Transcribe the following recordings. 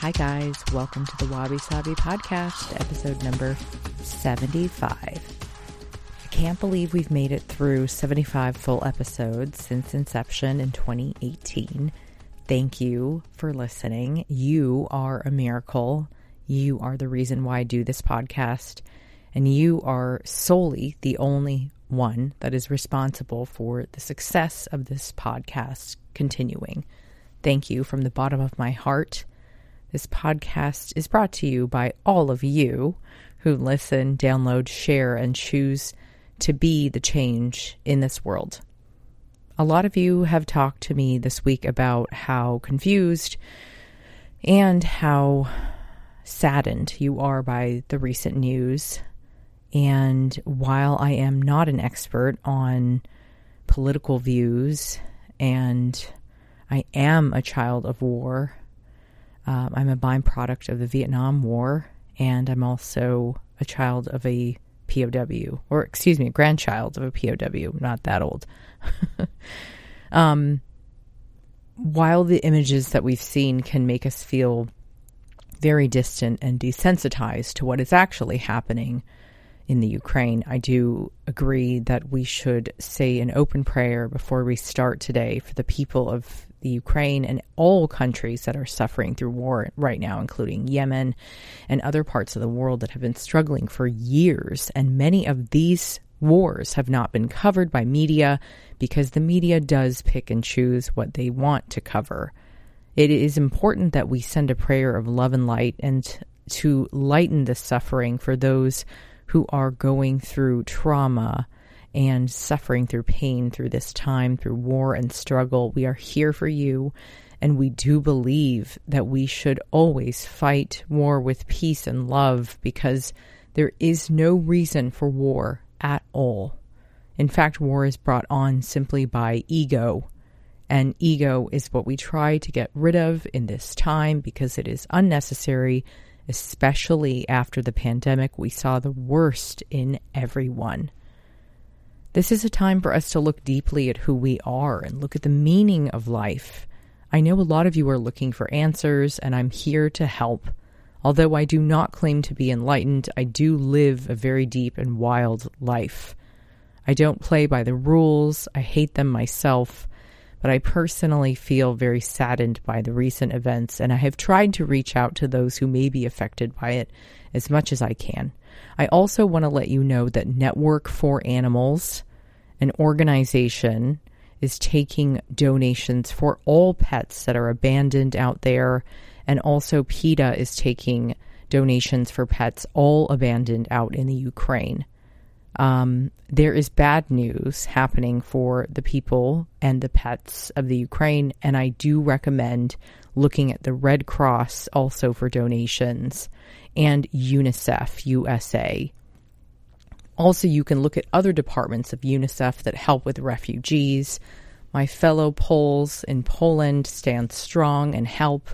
Hi, guys. Welcome to the Wabi Sabi podcast, episode number 75. I can't believe we've made it through 75 full episodes since inception in 2018. Thank you for listening. You are a miracle. You are the reason why I do this podcast. And you are solely the only one that is responsible for the success of this podcast continuing. Thank you from the bottom of my heart. This podcast is brought to you by all of you who listen, download, share, and choose to be the change in this world. A lot of you have talked to me this week about how confused and how saddened you are by the recent news. And while I am not an expert on political views and I am a child of war, um, I'm a byproduct of the Vietnam War, and I'm also a child of a POW, or excuse me, a grandchild of a POW, not that old. um, while the images that we've seen can make us feel very distant and desensitized to what is actually happening in the Ukraine, I do agree that we should say an open prayer before we start today for the people of the Ukraine and all countries that are suffering through war right now, including Yemen and other parts of the world that have been struggling for years. And many of these wars have not been covered by media because the media does pick and choose what they want to cover. It is important that we send a prayer of love and light and to lighten the suffering for those who are going through trauma and suffering through pain through this time, through war and struggle. We are here for you. And we do believe that we should always fight war with peace and love because there is no reason for war at all. In fact, war is brought on simply by ego. And ego is what we try to get rid of in this time because it is unnecessary, especially after the pandemic. We saw the worst in everyone. This is a time for us to look deeply at who we are and look at the meaning of life. I know a lot of you are looking for answers, and I'm here to help. Although I do not claim to be enlightened, I do live a very deep and wild life. I don't play by the rules, I hate them myself, but I personally feel very saddened by the recent events, and I have tried to reach out to those who may be affected by it as much as I can. I also want to let you know that Network for Animals, an organization, is taking donations for all pets that are abandoned out there. And also, PETA is taking donations for pets all abandoned out in the Ukraine. Um, there is bad news happening for the people and the pets of the Ukraine, and I do recommend looking at the Red Cross also for donations and UNICEF USA. Also, you can look at other departments of UNICEF that help with refugees. My fellow Poles in Poland stand strong and help,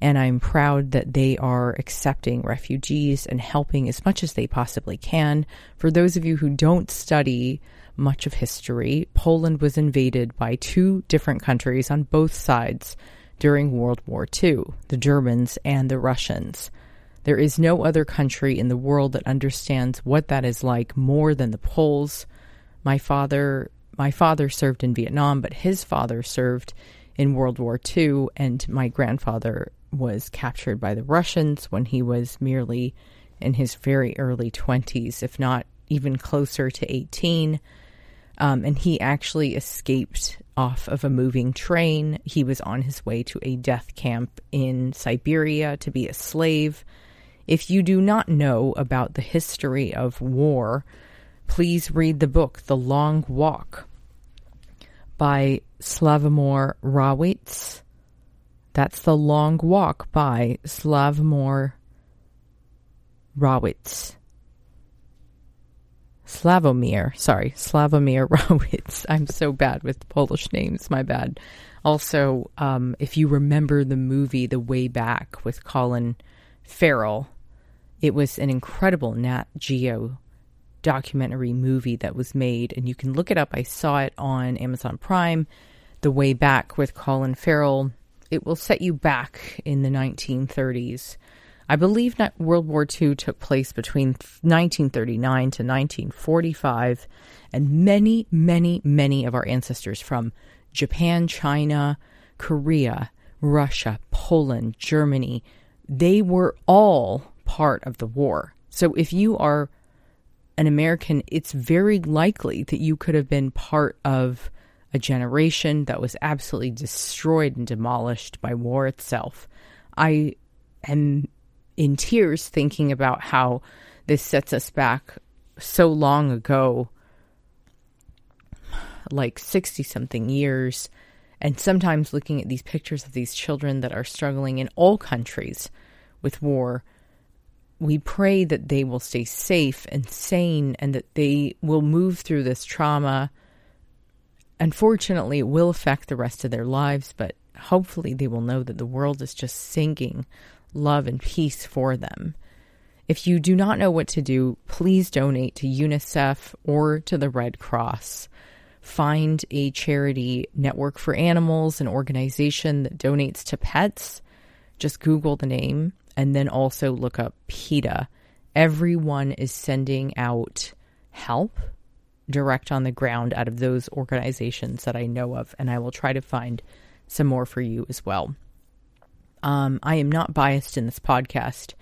and I'm proud that they are accepting refugees and helping as much as they possibly can. For those of you who don't study much of history, Poland was invaded by two different countries on both sides during World War II the Germans and the Russians. There is no other country in the world that understands what that is like more than the Poles. My father, my father served in Vietnam, but his father served in World War II, and my grandfather was captured by the Russians when he was merely in his very early 20s, if not even closer to 18. Um, and he actually escaped off of a moving train. He was on his way to a death camp in Siberia to be a slave. If you do not know about the history of war, please read the book The Long Walk by Slavomir Rawicz. That's The Long Walk by Slavomir Rawicz. Slavomir, sorry, Slavomir Rawicz. I'm so bad with Polish names, my bad. Also, um, if you remember the movie The Way Back with Colin Farrell, it was an incredible Nat Geo documentary movie that was made, and you can look it up. I saw it on Amazon Prime, The Way Back with Colin Farrell. it will set you back in the 1930s. I believe World War II took place between 1939 to 1945, and many, many, many of our ancestors from Japan, China, Korea, Russia, Poland, Germany, they were all part of the war. So if you are an American, it's very likely that you could have been part of a generation that was absolutely destroyed and demolished by war itself. I am in tears thinking about how this sets us back so long ago, like 60 something years, and sometimes looking at these pictures of these children that are struggling in all countries with war. We pray that they will stay safe and sane and that they will move through this trauma Unfortunately, it will affect the rest of their lives, but hopefully they will know that the world is just singing love and peace for them. If you do not know what to do, please donate to UNICEF or to the Red Cross. Find a charity network for animals, an organization that donates to pets. Just Google the name and then also look up PETA. Everyone is sending out help direct on the ground out of those organizations that I know of, and I will try to find some more for you as well. Um, I am not biased in this podcast.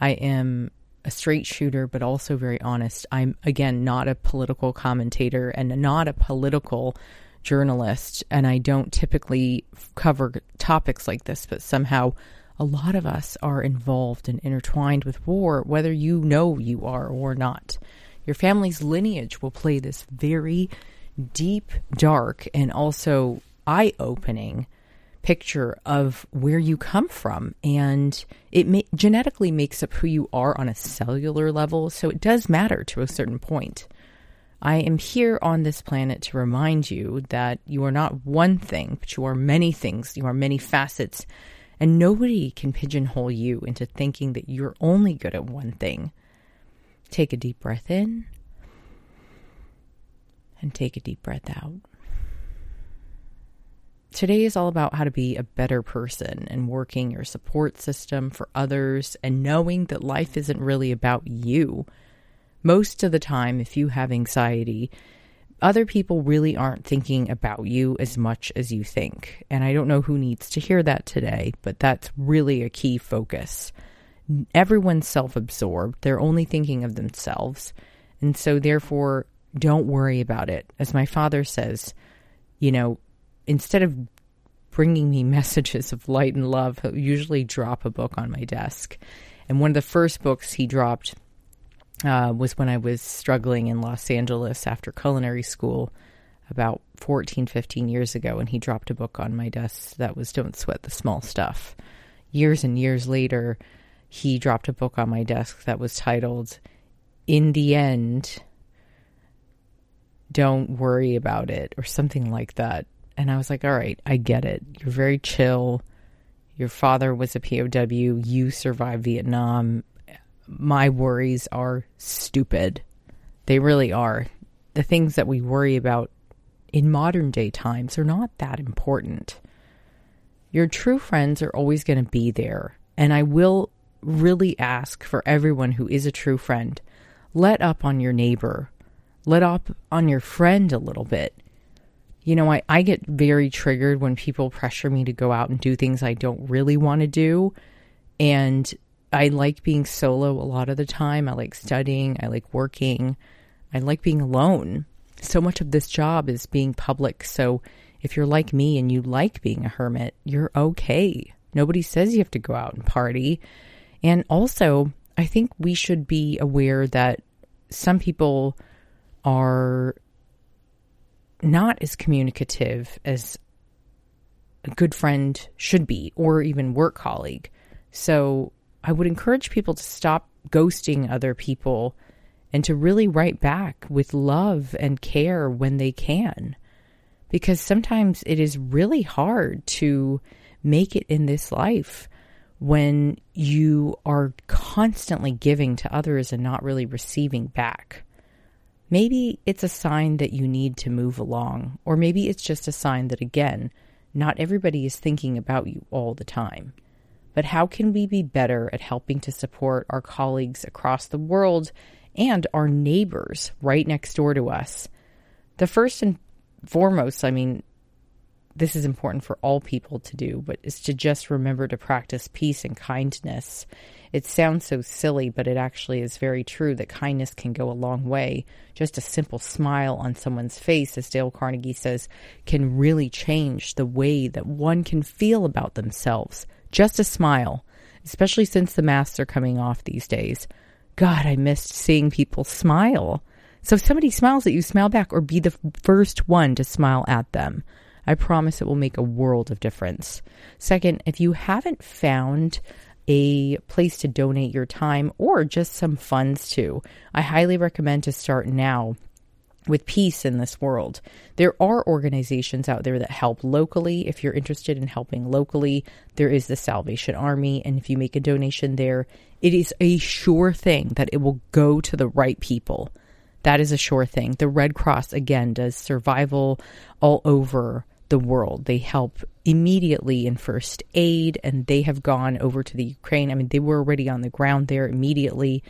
I am a straight shooter, but also very honest. I'm, again, not a political commentator and not a political journalist, and I don't typically cover topics like this, but somehow a lot of us are involved and intertwined with war, whether you know you are or not. Your family's lineage will play this very deep, dark, and also eye opening picture of where you come from. And it may, genetically makes up who you are on a cellular level. So it does matter to a certain point. I am here on this planet to remind you that you are not one thing, but you are many things. You are many facets. And nobody can pigeonhole you into thinking that you're only good at one thing. Take a deep breath in and take a deep breath out. Today is all about how to be a better person and working your support system for others and knowing that life isn't really about you. Most of the time, if you have anxiety, other people really aren't thinking about you as much as you think. And I don't know who needs to hear that today, but that's really a key focus everyone's self absorbed. They're only thinking of themselves. And so, therefore, don't worry about it. As my father says, you know, instead of bringing me messages of light and love, he'll usually drop a book on my desk. And one of the first books he dropped uh, was when I was struggling in Los Angeles after culinary school about 14, 15 years ago. And he dropped a book on my desk that was Don't Sweat the Small Stuff. Years and years later, he dropped a book on my desk that was titled In the End, Don't Worry About It, or something like that. And I was like, all right, I get it. You're very chill. Your father was a POW. You survived Vietnam. My worries are stupid. They really are. The things that we worry about in modern day times are not that important. Your true friends are always going to be there. And I will really ask for everyone who is a true friend let up on your neighbor, let up on your friend a little bit. You know, I, I get very triggered when people pressure me to go out and do things I don't really want to do. And I like being solo a lot of the time. I like studying, I like working, I like being alone. So much of this job is being public. So if you're like me and you like being a hermit, you're okay. Nobody says you have to go out and party. And also, I think we should be aware that some people are not as communicative as a good friend should be, or even work colleague. So I would encourage people to stop ghosting other people and to really write back with love and care when they can. Because sometimes it is really hard to make it in this life when you are constantly giving to others and not really receiving back. Maybe it's a sign that you need to move along, or maybe it's just a sign that, again, Not everybody is thinking about you all the time. But how can we be better at helping to support our colleagues across the world and our neighbors right next door to us? The first and foremost, I mean, this is important for all people to do, but is to just remember to practice peace and kindness. It sounds so silly, but it actually is very true that kindness can go a long way. Just a simple smile on someone's face, as Dale Carnegie says, can really change the way that one can feel about themselves. Just a smile, especially since the masks are coming off these days. God, I missed seeing people smile. So if somebody smiles at you, smile back or be the first one to smile at them. I promise it will make a world of difference. Second, if you haven't found a place to donate your time or just some funds to, I highly recommend to start now with peace in this world. There are organizations out there that help locally. If you're interested in helping locally, there is the Salvation Army. And if you make a donation there, it is a sure thing that it will go to the right people. That is a sure thing. The Red Cross, again, does survival all over the world. They help immediately in first aid, and they have gone over to the Ukraine. I mean, they were already on the ground there immediately.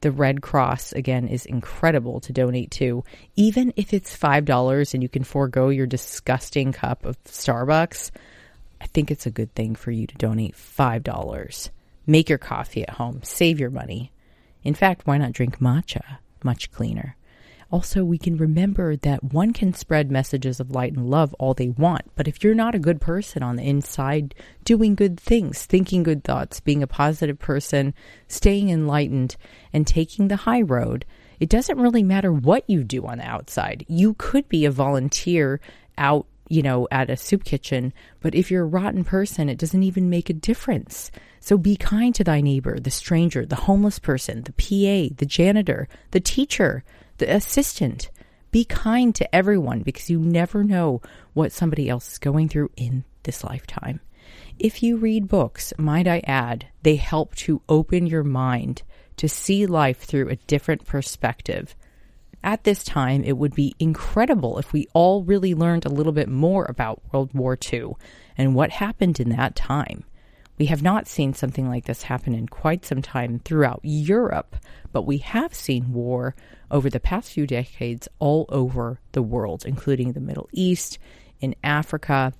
The Red Cross, again, is incredible to donate to. Even if it's $5 and you can forego your disgusting cup of Starbucks, I think it's a good thing for you to donate $5. Make your coffee at home, save your money. In fact, why not drink matcha? Much cleaner. Also, we can remember that one can spread messages of light and love all they want, but if you're not a good person on the inside, doing good things, thinking good thoughts, being a positive person, staying enlightened, and taking the high road, it doesn't really matter what you do on the outside. You could be a volunteer out, you know, at a soup kitchen, but if you're a rotten person, it doesn't even make a difference. So be kind to thy neighbor, the stranger, the homeless person, the PA, the janitor, the teacher the assistant. Be kind to everyone because you never know what somebody else is going through in this lifetime. If you read books, might I add, they help to open your mind to see life through a different perspective. At this time, it would be incredible if we all really learned a little bit more about World War II and what happened in that time. We have not seen something like this happen in quite some time throughout Europe, but we have seen war over the past few decades all over the world, including the Middle East, in Africa.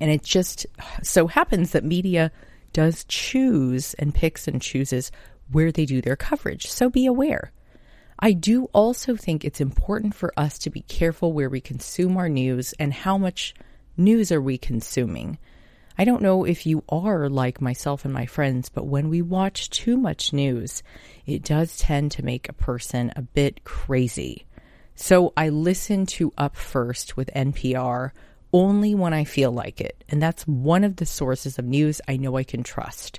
And it just so happens that media does choose and picks and chooses where they do their coverage. So be aware. I do also think it's important for us to be careful where we consume our news and how much news are we consuming. I don't know if you are like myself and my friends, but when we watch too much news, it does tend to make a person a bit crazy. So I listen to Up First with NPR only when I feel like it. And that's one of the sources of news I know I can trust.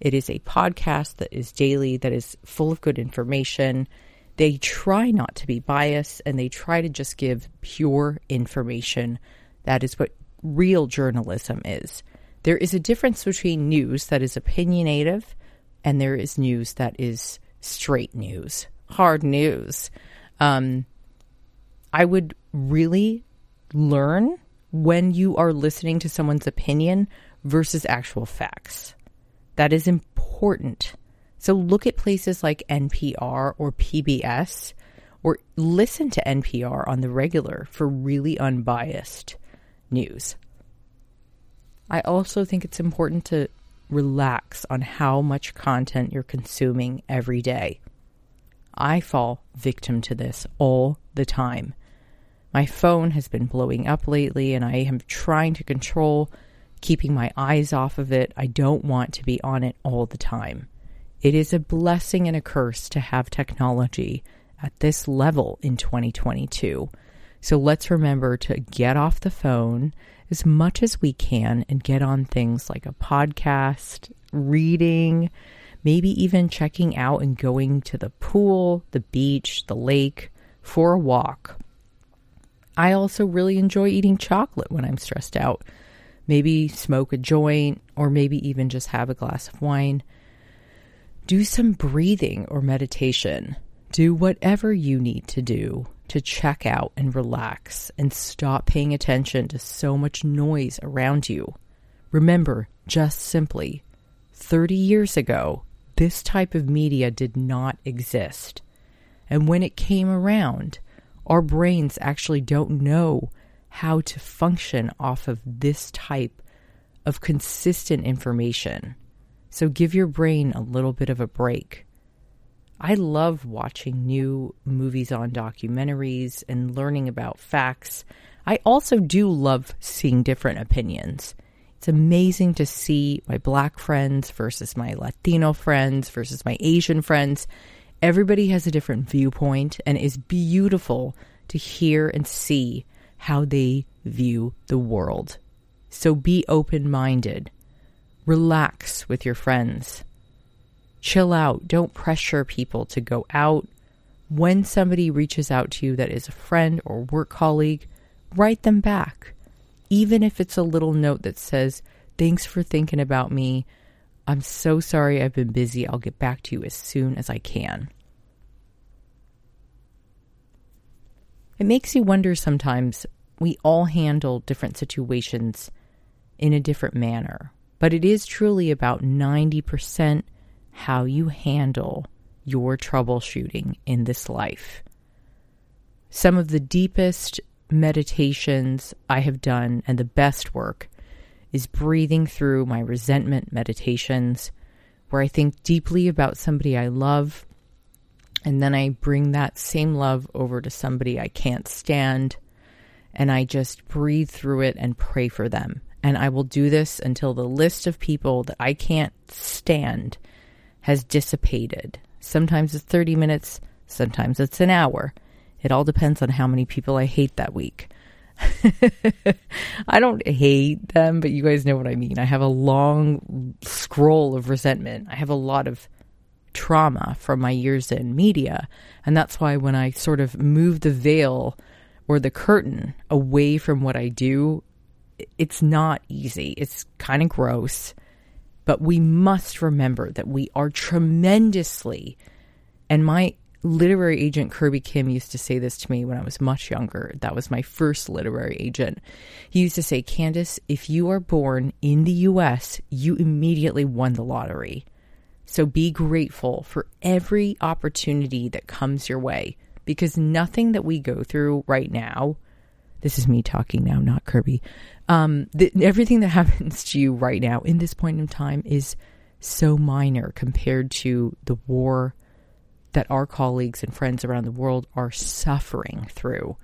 It is a podcast that is daily, that is full of good information. They try not to be biased and they try to just give pure information. That is what real journalism is. There is a difference between news that is opinionative and there is news that is straight news, hard news. Um, I would really learn when you are listening to someone's opinion versus actual facts. That is important. So look at places like NPR or PBS or listen to NPR on the regular for really unbiased news. I also think it's important to relax on how much content you're consuming every day. I fall victim to this all the time. My phone has been blowing up lately, and I am trying to control keeping my eyes off of it. I don't want to be on it all the time. It is a blessing and a curse to have technology at this level in 2022. So let's remember to get off the phone as much as we can and get on things like a podcast, reading, maybe even checking out and going to the pool, the beach, the lake for a walk. I also really enjoy eating chocolate when I'm stressed out. Maybe smoke a joint or maybe even just have a glass of wine. Do some breathing or meditation. Do whatever you need to do to check out and relax and stop paying attention to so much noise around you. Remember, just simply, 30 years ago, this type of media did not exist. And when it came around, our brains actually don't know how to function off of this type of consistent information. So give your brain a little bit of a break. I love watching new movies on documentaries and learning about facts. I also do love seeing different opinions. It's amazing to see my black friends versus my Latino friends versus my Asian friends. Everybody has a different viewpoint, and it's beautiful to hear and see how they view the world. So be open minded, relax with your friends chill out. Don't pressure people to go out. When somebody reaches out to you that is a friend or work colleague, write them back. Even if it's a little note that says, Thanks for thinking about me. I'm so sorry I've been busy. I'll get back to you as soon as I can. It makes you wonder sometimes. We all handle different situations in a different manner, but it is truly about 90% how you handle your troubleshooting in this life. Some of the deepest meditations I have done and the best work is breathing through my resentment meditations, where I think deeply about somebody I love, and then I bring that same love over to somebody I can't stand, and I just breathe through it and pray for them. And I will do this until the list of people that I can't stand has dissipated. Sometimes it's 30 minutes, sometimes it's an hour. It all depends on how many people I hate that week. I don't hate them, but you guys know what I mean. I have a long scroll of resentment. I have a lot of trauma from my years in media. And that's why when I sort of move the veil or the curtain away from what I do, it's not easy. It's kind of gross. But we must remember that we are tremendously, and my literary agent Kirby Kim used to say this to me when I was much younger. That was my first literary agent. He used to say, Candice, if you are born in the US, you immediately won the lottery. So be grateful for every opportunity that comes your way because nothing that we go through right now, this is me talking now, not Kirby, um, the, everything that happens to you right now in this point in time is so minor compared to the war that our colleagues and friends around the world are suffering through.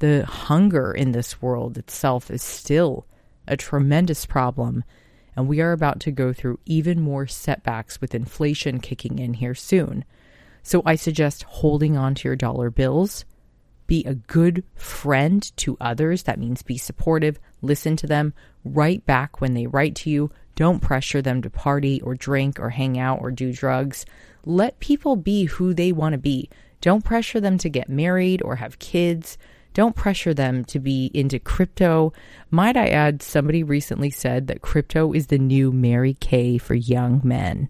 The hunger in this world itself is still a tremendous problem, and we are about to go through even more setbacks with inflation kicking in here soon. So I suggest holding on to your dollar bills be a good friend to others. That means be supportive, listen to them, write back when they write to you. Don't pressure them to party or drink or hang out or do drugs. Let people be who they want to be. Don't pressure them to get married or have kids. Don't pressure them to be into crypto. Might I add, somebody recently said that crypto is the new Mary Kay for young men.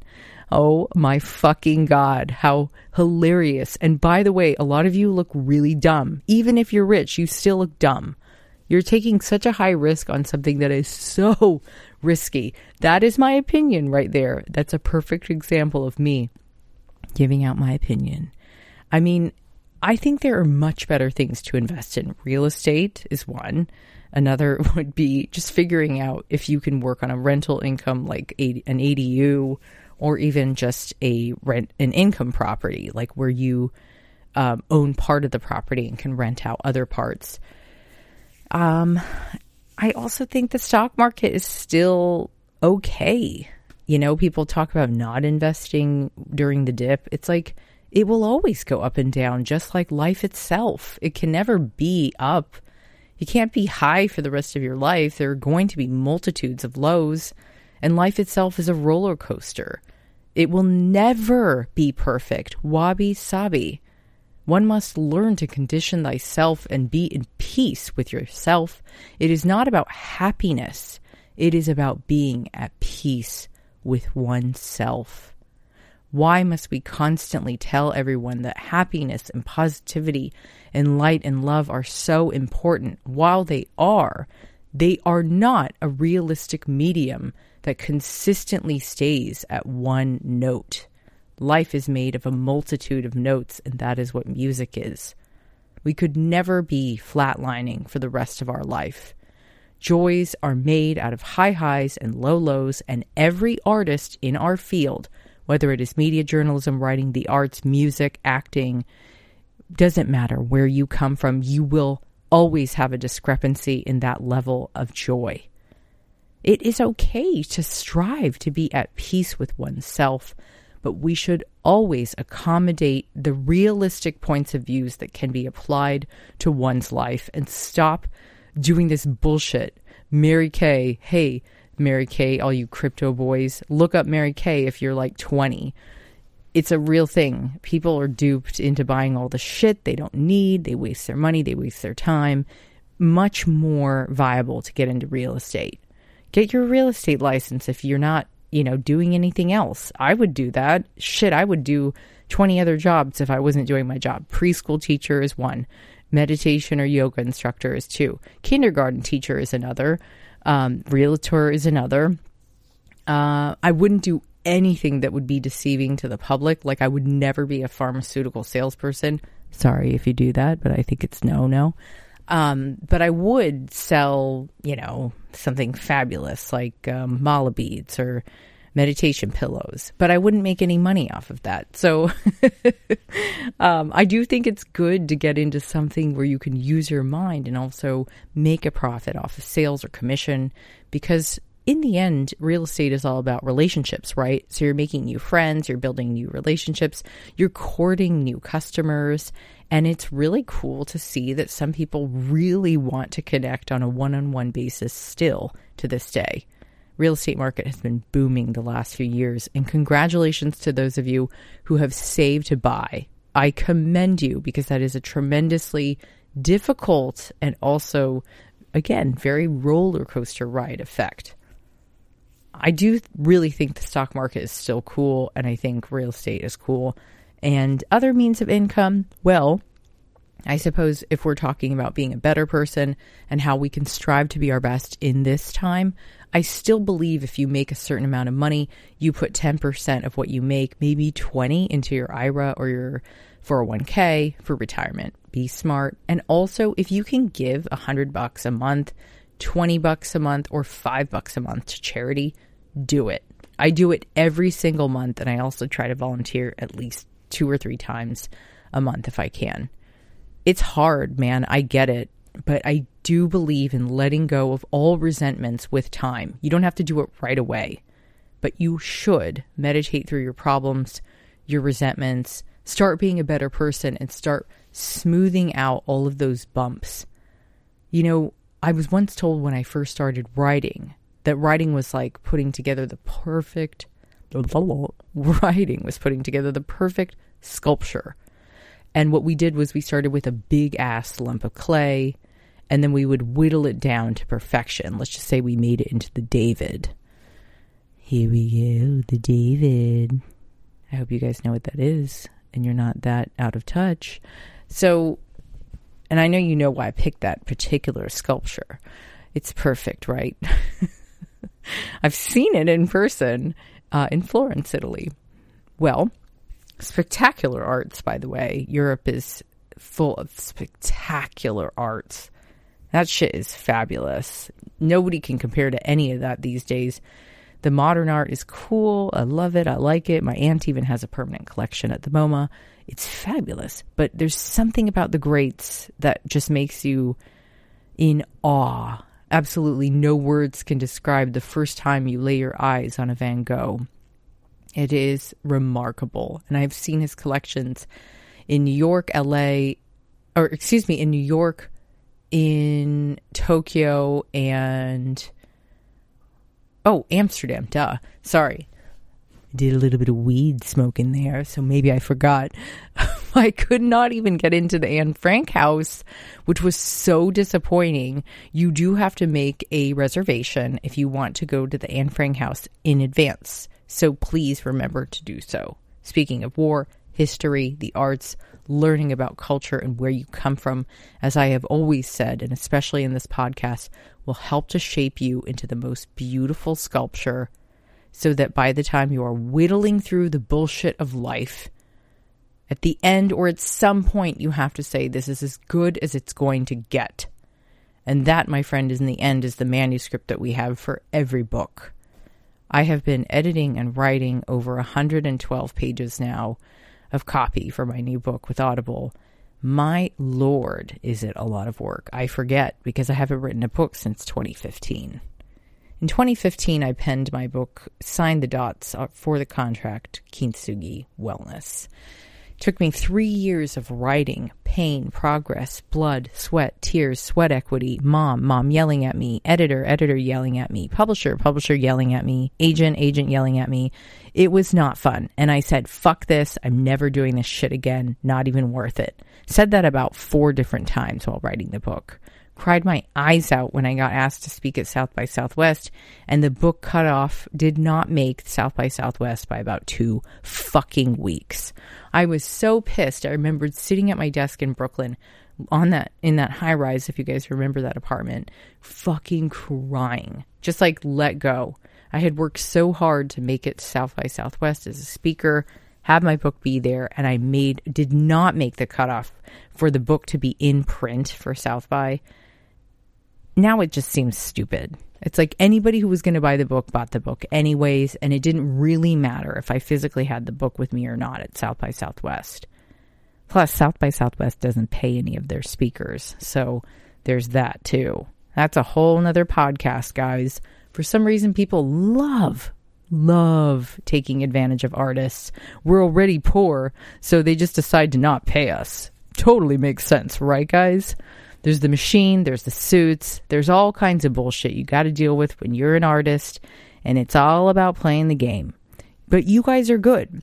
Oh my fucking God. How hilarious. And by the way, a lot of you look really dumb. Even if you're rich, you still look dumb. You're taking such a high risk on something that is so risky. That is my opinion right there. That's a perfect example of me giving out my opinion. I mean, I think there are much better things to invest in. Real estate is one. Another would be just figuring out if you can work on a rental income like an ADU or even just a rent an income property like where you um, own part of the property and can rent out other parts. Um i also think the stock market is still okay. You know people talk about not investing during the dip. It's like it will always go up and down just like life itself. It can never be up. You can't be high for the rest of your life. There are going to be multitudes of lows and life itself is a roller coaster. It will never be perfect. Wabi sabi. One must learn to condition thyself and be in peace with yourself. It is not about happiness, it is about being at peace with oneself. Why must we constantly tell everyone that happiness and positivity and light and love are so important? While they are, they are not a realistic medium that consistently stays at one note. Life is made of a multitude of notes, and that is what music is. We could never be flatlining for the rest of our life. Joys are made out of high highs and low lows, and every artist in our field, whether it is media journalism, writing, the arts, music, acting, doesn't matter where you come from, you will always have a discrepancy in that level of joy. It is okay to strive to be at peace with oneself, but we should always accommodate the realistic points of views that can be applied to one's life and stop doing this bullshit. Mary Kay, hey, Mary Kay, all you crypto boys, look up Mary Kay if you're like 20. It's a real thing. People are duped into buying all the shit they don't need. They waste their money, they waste their time. Much more viable to get into real estate. Get your real estate license if you're not, you know, doing anything else. I would do that. Shit, I would do 20 other jobs if I wasn't doing my job. Preschool teacher is one meditation or yoga instructor is two, kindergarten teacher is another, um, realtor is another. Uh, I wouldn't do anything that would be deceiving to the public. Like I would never be a pharmaceutical salesperson. Sorry if you do that, but I think it's no, no. Um, but I would sell, you know, something fabulous like um, mala beads or meditation pillows, but I wouldn't make any money off of that. So um, I do think it's good to get into something where you can use your mind and also make a profit off of sales or commission because in the end, real estate is all about relationships, right? So you're making new friends, you're building new relationships, you're courting new customers. And it's really cool to see that some people really want to connect on a one on one basis still to this day real estate market has been booming the last few years. And congratulations to those of you who have saved to buy. I commend you because that is a tremendously difficult and also, again, very roller coaster ride effect. I do really think the stock market is still cool, and I think real estate is cool. And other means of income, well, I suppose if we're talking about being a better person and how we can strive to be our best in this time, I still believe if you make a certain amount of money, you put 10% of what you make, maybe 20 into your IRA or your 401k for retirement. Be smart. And also if you can give 100 bucks a month, 20 bucks a month or 5 bucks a month to charity, do it. I do it every single month and I also try to volunteer at least 2 or 3 times a month if I can it's hard, man. I get it. But I do believe in letting go of all resentments with time. You don't have to do it right away, but you should meditate through your problems, your resentments, start being a better person, and start smoothing out all of those bumps. You know, I was once told when I first started writing that writing was like putting together the perfect writing was putting together the perfect sculpture and what we did was we started with a big ass lump of clay and then we would whittle it down to perfection. Let's just say we made it into the David. Here we go, the David. I hope you guys know what that is and you're not that out of touch. So, and I know you know why I picked that particular sculpture. It's perfect, right? I've seen it in person uh, in Florence, Italy. Well, Spectacular arts, by the way. Europe is full of spectacular arts. That shit is fabulous. Nobody can compare to any of that these days. The modern art is cool. I love it. I like it. My aunt even has a permanent collection at the MoMA. It's fabulous. But there's something about the greats that just makes you in awe. Absolutely no words can describe the first time you lay your eyes on a Van Gogh. It is remarkable. And I've seen his collections in New York, LA, or excuse me, in New York, in Tokyo, and oh, Amsterdam, duh. Sorry. Did a little bit of weed smoking there, so maybe I forgot. I could not even get into the Anne Frank house, which was so disappointing. You do have to make a reservation if you want to go to the Anne Frank house in advance. So please remember to do so. Speaking of war, history, the arts, learning about culture and where you come from, as I have always said, and especially in this podcast, will help to shape you into the most beautiful sculpture so that by the time you are whittling through the bullshit of life, at the end or at some point, you have to say, This is as good as it's going to get. And that, my friend, is in the end, is the manuscript that we have for every book. I have been editing and writing over 112 pages now of copy for my new book with Audible. My lord, is it a lot of work? I forget because I haven't written a book since 2015. In 2015, I penned my book, signed the dots uh, for the contract, Kintsugi Wellness. It Took me three years of writing, pain, progress, blood, sweat, tears, sweat equity, mom, mom yelling at me, editor, editor yelling at me, publisher, publisher yelling at me, agent, agent yelling at me. It was not fun. And I said, fuck this. I'm never doing this shit again. Not even worth it. Said that about four different times while writing the book cried my eyes out when I got asked to speak at South by Southwest, and the book cut off did not make South by Southwest by about two fucking weeks. I was so pissed. I remembered sitting at my desk in Brooklyn on that in that high rise, if you guys remember that apartment, fucking crying. Just like let go. I had worked so hard to make it South by Southwest as a speaker, have my book be there, and I made did not make the cutoff for the book to be in print for South by now it just seems stupid. It's like anybody who was going to buy the book bought the book anyways, and it didn't really matter if I physically had the book with me or not at South by Southwest. Plus, South by Southwest doesn't pay any of their speakers, so there's that too. That's a whole nother podcast, guys. For some reason, people love, love taking advantage of artists. We're already poor, so they just decide to not pay us. Totally makes sense, right, guys? There's the machine, there's the suits, there's all kinds of bullshit you got to deal with when you're an artist, and it's all about playing the game. But you guys are good.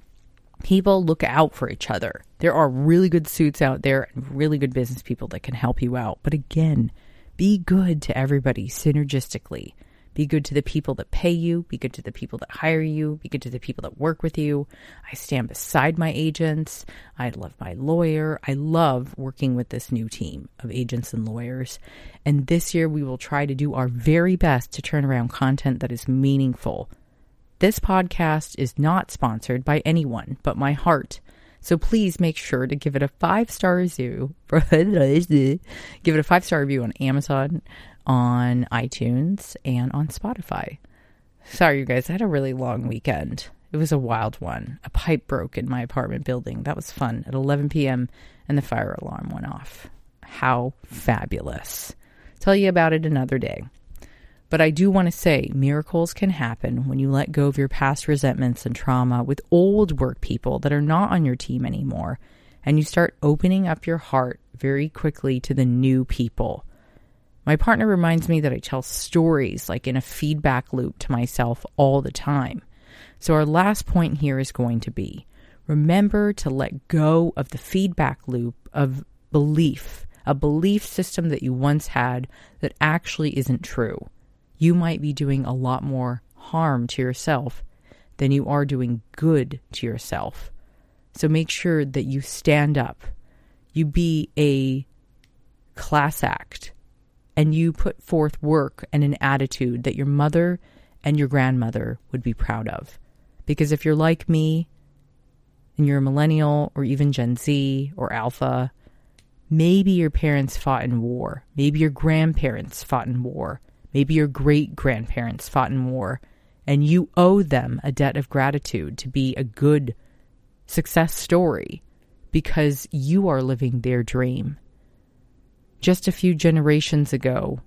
People look out for each other. There are really good suits out there and really good business people that can help you out. But again, be good to everybody synergistically. Be good to the people that pay you. Be good to the people that hire you. Be good to the people that work with you. I stand beside my agents. I love my lawyer. I love working with this new team of agents and lawyers. And this year, we will try to do our very best to turn around content that is meaningful. This podcast is not sponsored by anyone but my heart. So please make sure to give it a five star review. give it a five star review on Amazon, on iTunes and on Spotify. Sorry, you guys, I had a really long weekend. It was a wild one. A pipe broke in my apartment building. That was fun at 11 p.m., and the fire alarm went off. How fabulous. Tell you about it another day. But I do want to say miracles can happen when you let go of your past resentments and trauma with old work people that are not on your team anymore, and you start opening up your heart very quickly to the new people my partner reminds me that I tell stories like in a feedback loop to myself all the time. So, our last point here is going to be remember to let go of the feedback loop of belief, a belief system that you once had that actually isn't true. You might be doing a lot more harm to yourself than you are doing good to yourself. So, make sure that you stand up, you be a class act and you put forth work and an attitude that your mother and your grandmother would be proud of. Because if you're like me and you're a millennial or even Gen Z or Alpha, maybe your parents fought in war. Maybe your grandparents fought in war. Maybe your great grandparents fought in war. And you owe them a debt of gratitude to be a good success story because you are living their dream just a few generations ago,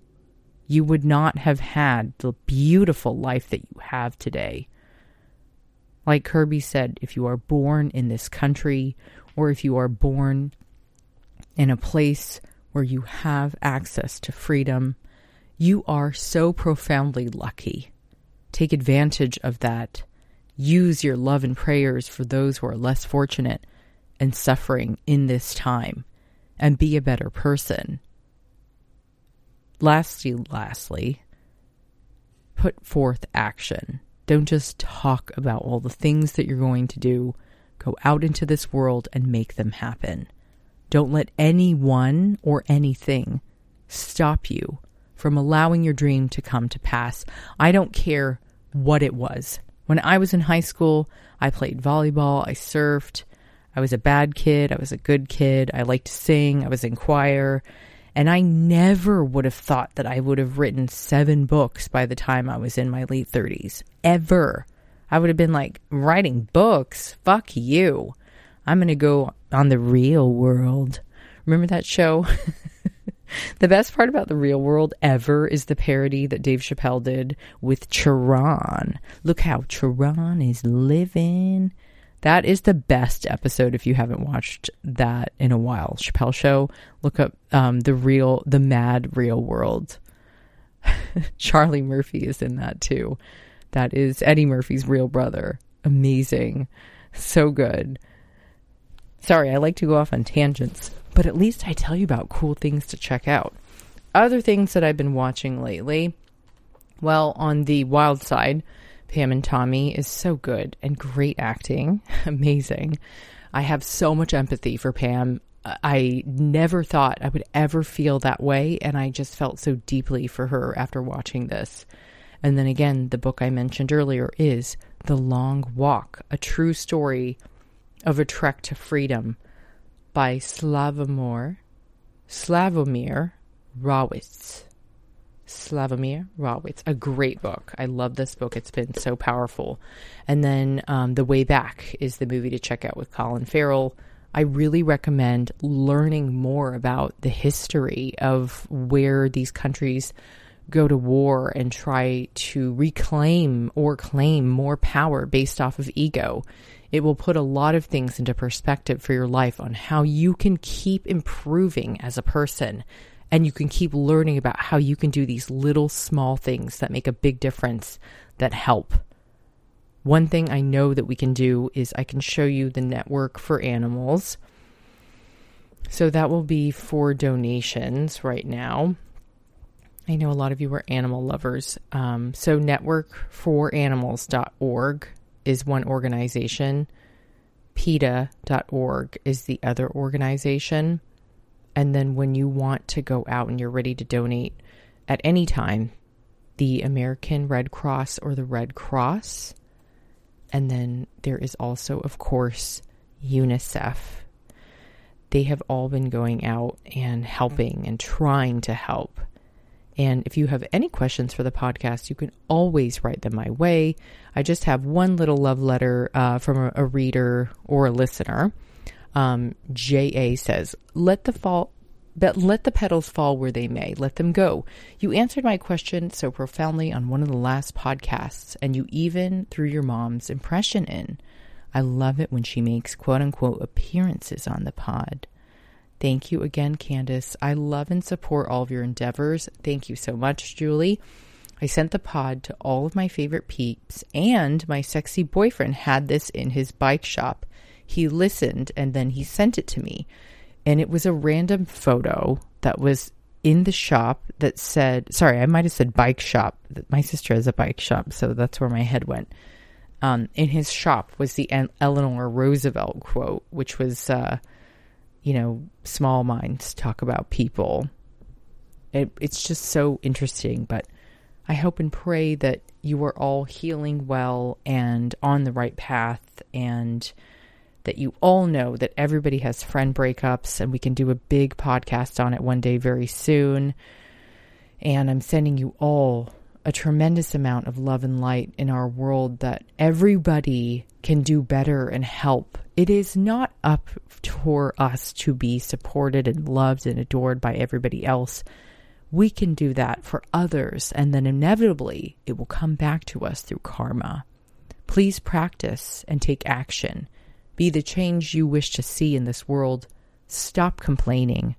you would not have had the beautiful life that you have today. Like Kirby said, if you are born in this country or if you are born in a place where you have access to freedom, you are so profoundly lucky. Take advantage of that. Use your love and prayers for those who are less fortunate and suffering in this time, and be a better person lastly, lastly, put forth action. Don't just talk about all the things that you're going to do. Go out into this world and make them happen. Don't let anyone or anything stop you from allowing your dream to come to pass. I don't care what it was. When I was in high school, I played volleyball, I surfed, I was a bad kid, I was a good kid, I liked to sing, I was in choir, and I never would have thought that I would have written seven books by the time I was in my late 30s. Ever. I would have been like, writing books? Fuck you. I'm going to go on the real world. Remember that show? the best part about the real world ever is the parody that Dave Chappelle did with Charon. Look how Charon is living. That is the best episode if you haven't watched that in a while. Chappelle Show. Look up um, the real, the mad real world. Charlie Murphy is in that too. That is Eddie Murphy's real brother. Amazing. So good. Sorry, I like to go off on tangents, but at least I tell you about cool things to check out. Other things that I've been watching lately. Well, on the wild side, Pam and Tommy is so good and great acting. Amazing. I have so much empathy for Pam. I never thought I would ever feel that way, and I just felt so deeply for her after watching this. And then again, the book I mentioned earlier is The Long Walk, a true story of a trek to freedom by Slavomir Slavomir Rawicz. Slavomir Rawicz, a great book. I love this book. It's been so powerful. And then um, The Way Back is the movie to check out with Colin Farrell. I really recommend learning more about the history of where these countries go to war and try to reclaim or claim more power based off of ego. It will put a lot of things into perspective for your life on how you can keep improving as a person and you can keep learning about how you can do these little small things that make a big difference that help. One thing I know that we can do is I can show you the network for animals. So that will be for donations right now. I know a lot of you are animal lovers. Um, so networkforanimals.org is one organization. PETA.org is the other organization. And then when you want to go out and you're ready to donate at any time, the American Red Cross or the Red Cross. And then there is also, of course, UNICEF. They have all been going out and helping and trying to help. And if you have any questions for the podcast, you can always write them my way. I just have one little love letter uh, from a, a reader or a listener. Um, J.A. says, let the fall, but let the petals fall where they may. Let them go. You answered my question so profoundly on one of the last podcasts, and you even threw your mom's impression in. I love it when she makes quote unquote appearances on the pod. Thank you again, Candice. I love and support all of your endeavors. Thank you so much, Julie. I sent the pod to all of my favorite peeps, and my sexy boyfriend had this in his bike shop he listened and then he sent it to me. And it was a random photo that was in the shop that said, sorry, I might have said bike shop. My sister has a bike shop, so that's where my head went. Um, in his shop was the Eleanor Roosevelt quote, which was, uh, you know, small minds talk about people. It, it's just so interesting, but I hope and pray that you are all healing well and on the right path and that you all know that everybody has friend breakups, and we can do a big podcast on it one day very soon. And I'm sending you all a tremendous amount of love and light in our world that everybody can do better and help. It is not up for us to be supported and loved and adored by everybody else. We can do that for others, and then inevitably it will come back to us through karma. Please practice and take action. Be the change you wish to see in this world. Stop complaining.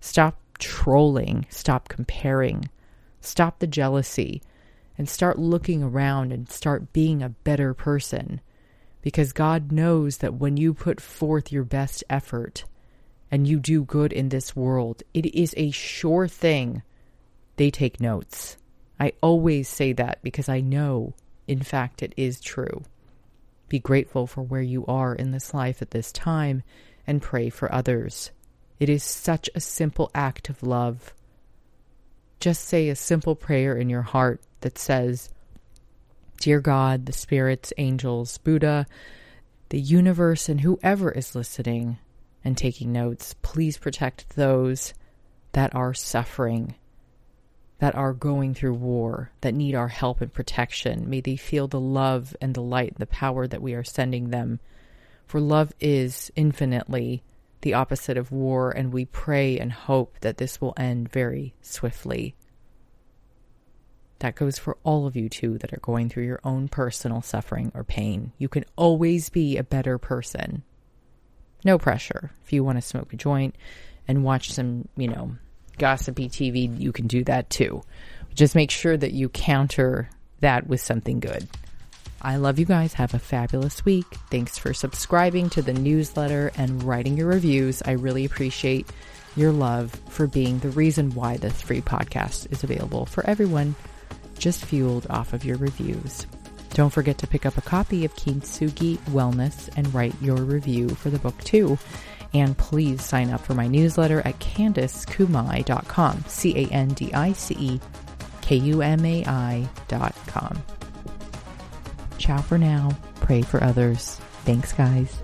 Stop trolling. Stop comparing. Stop the jealousy and start looking around and start being a better person. Because God knows that when you put forth your best effort and you do good in this world, it is a sure thing they take notes. I always say that because I know, in fact, it is true. Be grateful for where you are in this life at this time and pray for others. It is such a simple act of love. Just say a simple prayer in your heart that says, Dear God, the spirits, angels, Buddha, the universe, and whoever is listening and taking notes, please protect those that are suffering, that are going through war, that need our help and protection. May they feel the love and the light and the power that we are sending them. For love is infinitely the opposite of war, and we pray and hope that this will end very swiftly. That goes for all of you too that are going through your own personal suffering or pain. You can always be a better person. No pressure. If you want to smoke a joint and watch some, you know, gossipy TV, you can do that too. Just make sure that you counter that with something good. I love you guys. Have a fabulous week. Thanks for subscribing to the newsletter and writing your reviews. I really appreciate your love for being the reason why this free podcast is available for everyone, just fueled off of your reviews. Don't forget to pick up a copy of Kintsugi Wellness and write your review for the book too. And please sign up for my newsletter at candicekumai.com, C A N D I C E K U M A I.com. Ciao for now. Pray for others. Thanks, guys.